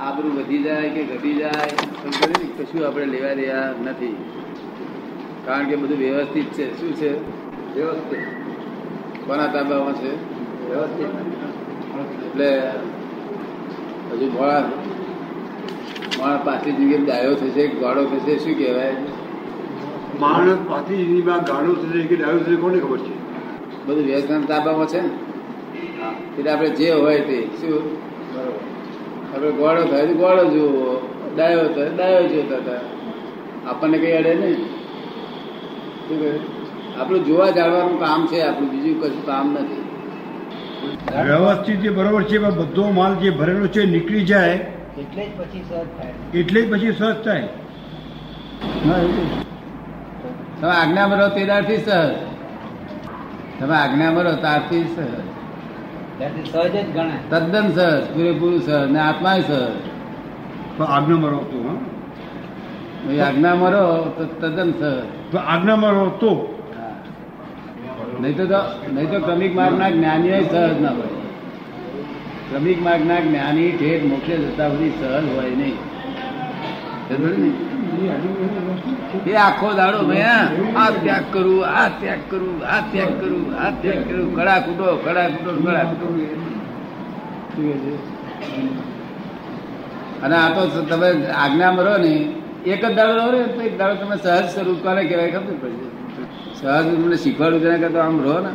આબરૂ વધી જાય કે ઘટી જાય? કશું આપણે લેવા દેવા નથી. કારણ કે બધું વ્યવસ્થિત છે. શું છે? વ્યવસ્થિત. કોના તાબામાં છે? વ્યવસ્થિત. એટલે હજુ ભોળા માણસ પાછી જિંદગી ડાયો થશે ગાળો થશે શું કહેવાય? માણસ પાછી જિંદગીમાં ગાળો થશે કે ડાયો થશે કોને ખબર છે? બધું વ્યવસ્થાના તાબામાં છે ને? એટલે આપણે જે હોય તે. શું? આપણે ગોળો થાય ગોળો જોવો ડાયો થાય ડાયો જોતા હતા. આપણને કઈ અડે નહીં. શું કહે? આપણું જોવા જાણવાનું કામ છે આપણું બીજું કશું કામ નથી. વ્યવસ્થિત જે બરોબર છે એમાં બધો માલ જે ભરેલો છે નીકળી જાય. એટલે જ પછી સહજ થાય. એટલે જ પછી સહજ થાય. તમે આજ્ઞામાં રહો તે દાડથી સહજ. તમે આજ્ઞામાં મરો ત્યારથી સહજ. સહજ જ ગણાય. તદ્દન સહજ પૂરેપૂરું સહજ ને આત્મા સહજ. તો આજ્ઞામાં રહો તો હા? એ આજ્ઞામાં રહો તો તદ્દન સહજ. તો આજ્ઞામાં રહો તો? નહીં તો નહીં તો ક્રમિક માર્ગના જ્ઞાનીઓ સહજ ના હોય. ક્રમિક માર્ગના જ્ઞાની ઠેઠ મોક્ષે જતા સુધી સહજ હોય નહીં? એ આખો દાડો મેં આ ત્યાગ કરું, આ ત્યાગ કરું, આ ત્યાગ કરું, આ ત્યાગ કરું કડા કૂટો કડા કૂટો કડા કૂટો? અને આ તો તમે આજ્ઞામાં રહો ને, એક જ દાડો રહો ને, તો એક દાડો તમે સહજ સ્વરૂપ કોને કહેવાય ખબર પડશે સહજ તમને શીખવાડું તેના કરતા આમ રહો ને.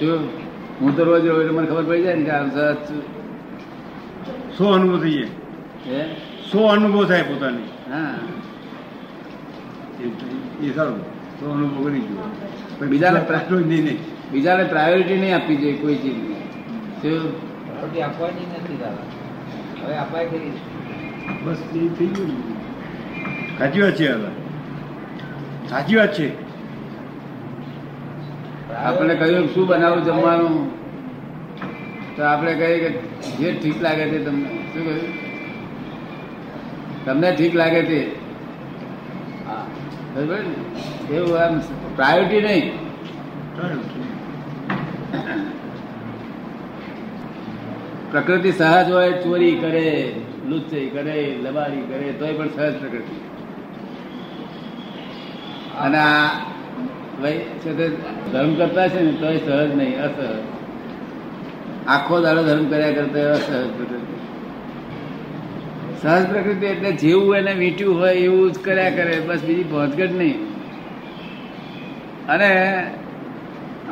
જો હું તો રોજ રહું એટલે મને ખબર પડી જાય ને કે આમ સહજ શું થઈ જાય સો અનુભવ થાય પોતાની. હા. એ- સારું. સો અનુભવ કરી ગયો. પણ બીજાને પ્રા- પ્રશ્નો નહીં નહીં બીજાને પ્રાયોરિટી નહીં આપવી જોઈએ કોઈ ચીજની શું? આપવાની નથી દાદા. હવે અપાય કરી બસ એ થઈ ગયું સાચી વાત છે દાદા. સાચી વાત છે. આપણે કહ્યું શું બનાવવું જમવાનું? તો આપણે કહીએ કે જે ઠીક લાગે તે તમને. શું કહ્યું? તમને ઠીક લાગે તે? એવું આમ પ્રાયોરિટી નહીં. પ્રકૃતિ સહજ હોય, ચોરી કરે લુચ્ચઈ કરે લબાડી કરે, તોય પણ સહજ પ્રકૃતિ. અને આ ભાઈ છે તે ધર્મ કરતા છે ને, તોય સહજ નહીં, અસહજ. આખો દાડો ધર્મ કર્યા કરતા અસહજ પ્રકૃતિ. સહજ પ્રકૃતિ એટલે જેવું એને વીટ્યું હોય એવું જ કર્યા કરે બસ બીજી પહોંચગટ નહીં. અને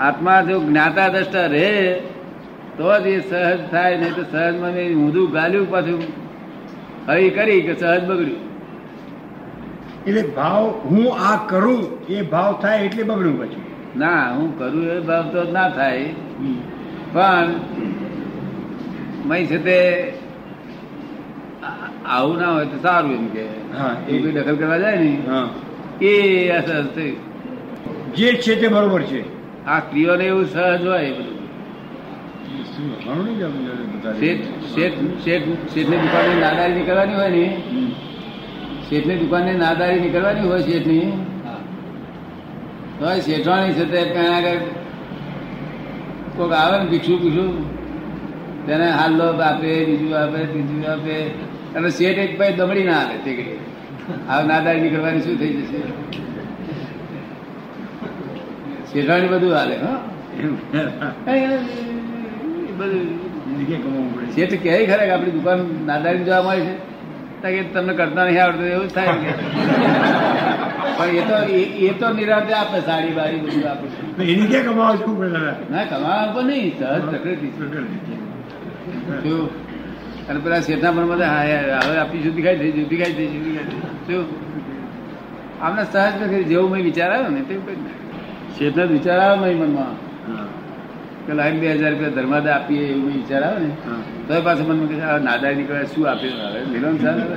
આત્મા જો જ્ઞાતા દ્રષ્ટા રહે તો જ એ સહજ થાય નહીં તો સહજમાં મને ઊંધું ગાલ્યું પાછું. હરી કરી કે સહજ બગડ્યું. એટલે ભાવ હું આ કરું એ ભાવ થાય એટલે બગડ્યું પછી? ના હું કરું એ ભાવ તો ના થાય. પણ મય છે તે આવું ના હોય તો સારું એમ કે. હા, એ- એવું કોઈ દખલ કરવા જાય ને? હા. એ અસર જે છે તે બરોબર છે. આ સ્ત્રીઓને એવું સહજ હોય એ બધું. ઘણું નહીં જાણવું બધા શેઠ શેઠ શેઠ શેઠની દુકાને નાદારી નીકળવાની હોય ને. શેઠની દુકાને નાદારી નીકળવાની હોય શેઠની? હા. તો એ શેઠવાણી છે તે આગળ કોઈક આવે ને ભીક્ષુ ભીક્ષુ તેને હાલો આપે બીજું આપે ત્રીજું આપે. અને શેઠ એક ભાઈ દમડી ના આવે તે કરી હવે નાદારી નીકળવાની શું થઈ જશે શેઠવાણી બધું હાલે શેઠ કહે ખરે કે આપણી દુકાન નાદારી જોવા મળે છે કે તમને કરતા નહીં આવડતું એવું થાય. પણ એ તો એ- તો નિરાંતે આપે સાડી બારી બધું આપે એની ક્યાં કમાવા છું ના કમાવા પણ નહીં સહજ પ્રકૃતિ છે. અને પેલા શેઠના પણ બધા હા હવે આપી શું ખાઈ થઈ ખાઈ થઈ શું શું આમને સહજ નથી જેવો મેં વિચાર આવ્યો ને તેવું કરી શેઠનો વિચાર આવ્યો મારી મનમાં. કે લાઈન બે હજાર રૂપિયા ધર્માદા આપીએ એવું મેં વિચાર આવે ને તો પાછું મનમાં કે નાદાય નીકળે શું આપ્યું હવે મિલન સારું?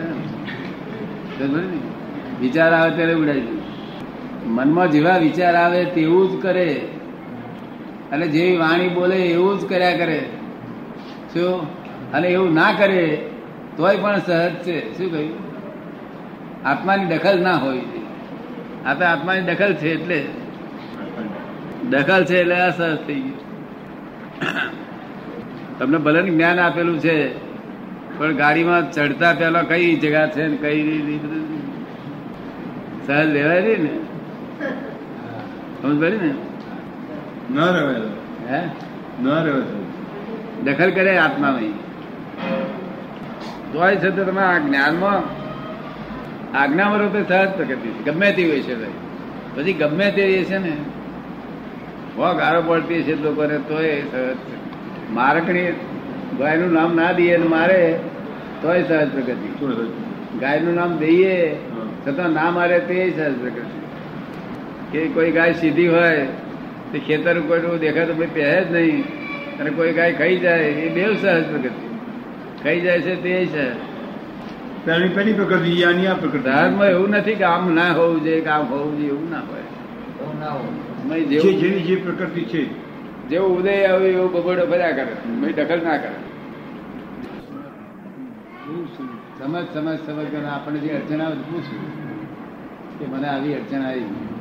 વિચાર આવે ત્યારે ઉડાડી દે. મનમાં જેવા વિચાર આવે તેવું જ કરે. અને જેવી વાણી બોલે એવું જ કર્યા કરે. શું? અને એવું ના કરે તોય પણ સહજ છે. શું કહ્યું? આત્માની દખલ ના હોય. આ તો આત્માની દખલ છે એટલે? દખલ છે એટલે અસહજ થઈ ગયું. તમને ભલે જ્ઞાન આપેલું છે પણ ગાડીમાં ચડતા પેલા કઈ જગા છે ને કઈ રીત? સહજ લેવાય રહી ને? સમજ પડી ને? ન રહેવાય. હે? ન રહેવાય. દખલ કરે આત્મામાં. તોય છે તો તમે આ જ્ઞાનમાં આજ્ઞામાં રૂપે સહજ પ્રગતિ છે ગમે તે હોય છે ભાઈ. પછી ગમે તે છે ને બહુ ગાળો પડતી છે લોકોને તોય સહજ છે. મારકણી ગાયનું નામ ના દઈએ ને મારે તોય સહજ પ્રગતિ. ગાયનું નામ દઈએ છતાં ના મારે તે સહજ પ્રગતિ. કે કોઈ ગાય સીધી હોય તે ખેતર કોઈ દેખાય તો ભાઈ પહેરે જ નહીં. અને કોઈ ગાય ખાઈ જાય એ બે સહજ પ્રગતિ. ખાઈ જાય છે તે છે. ધર્મ એવું નથી કે આમ ના હોવું જોઈએ કે આમ હોવું જોઈએ એવું ના હોય. જેવી જે જે પ્રકૃતિ છે. જેવું ઉદય આવે એવું બબડો ભર્યા કરે. દખલ ના કરે. સમજ સમજ સમજ આપણે જે અડચણ આવે તો કે મને આવી અડચણ આવી.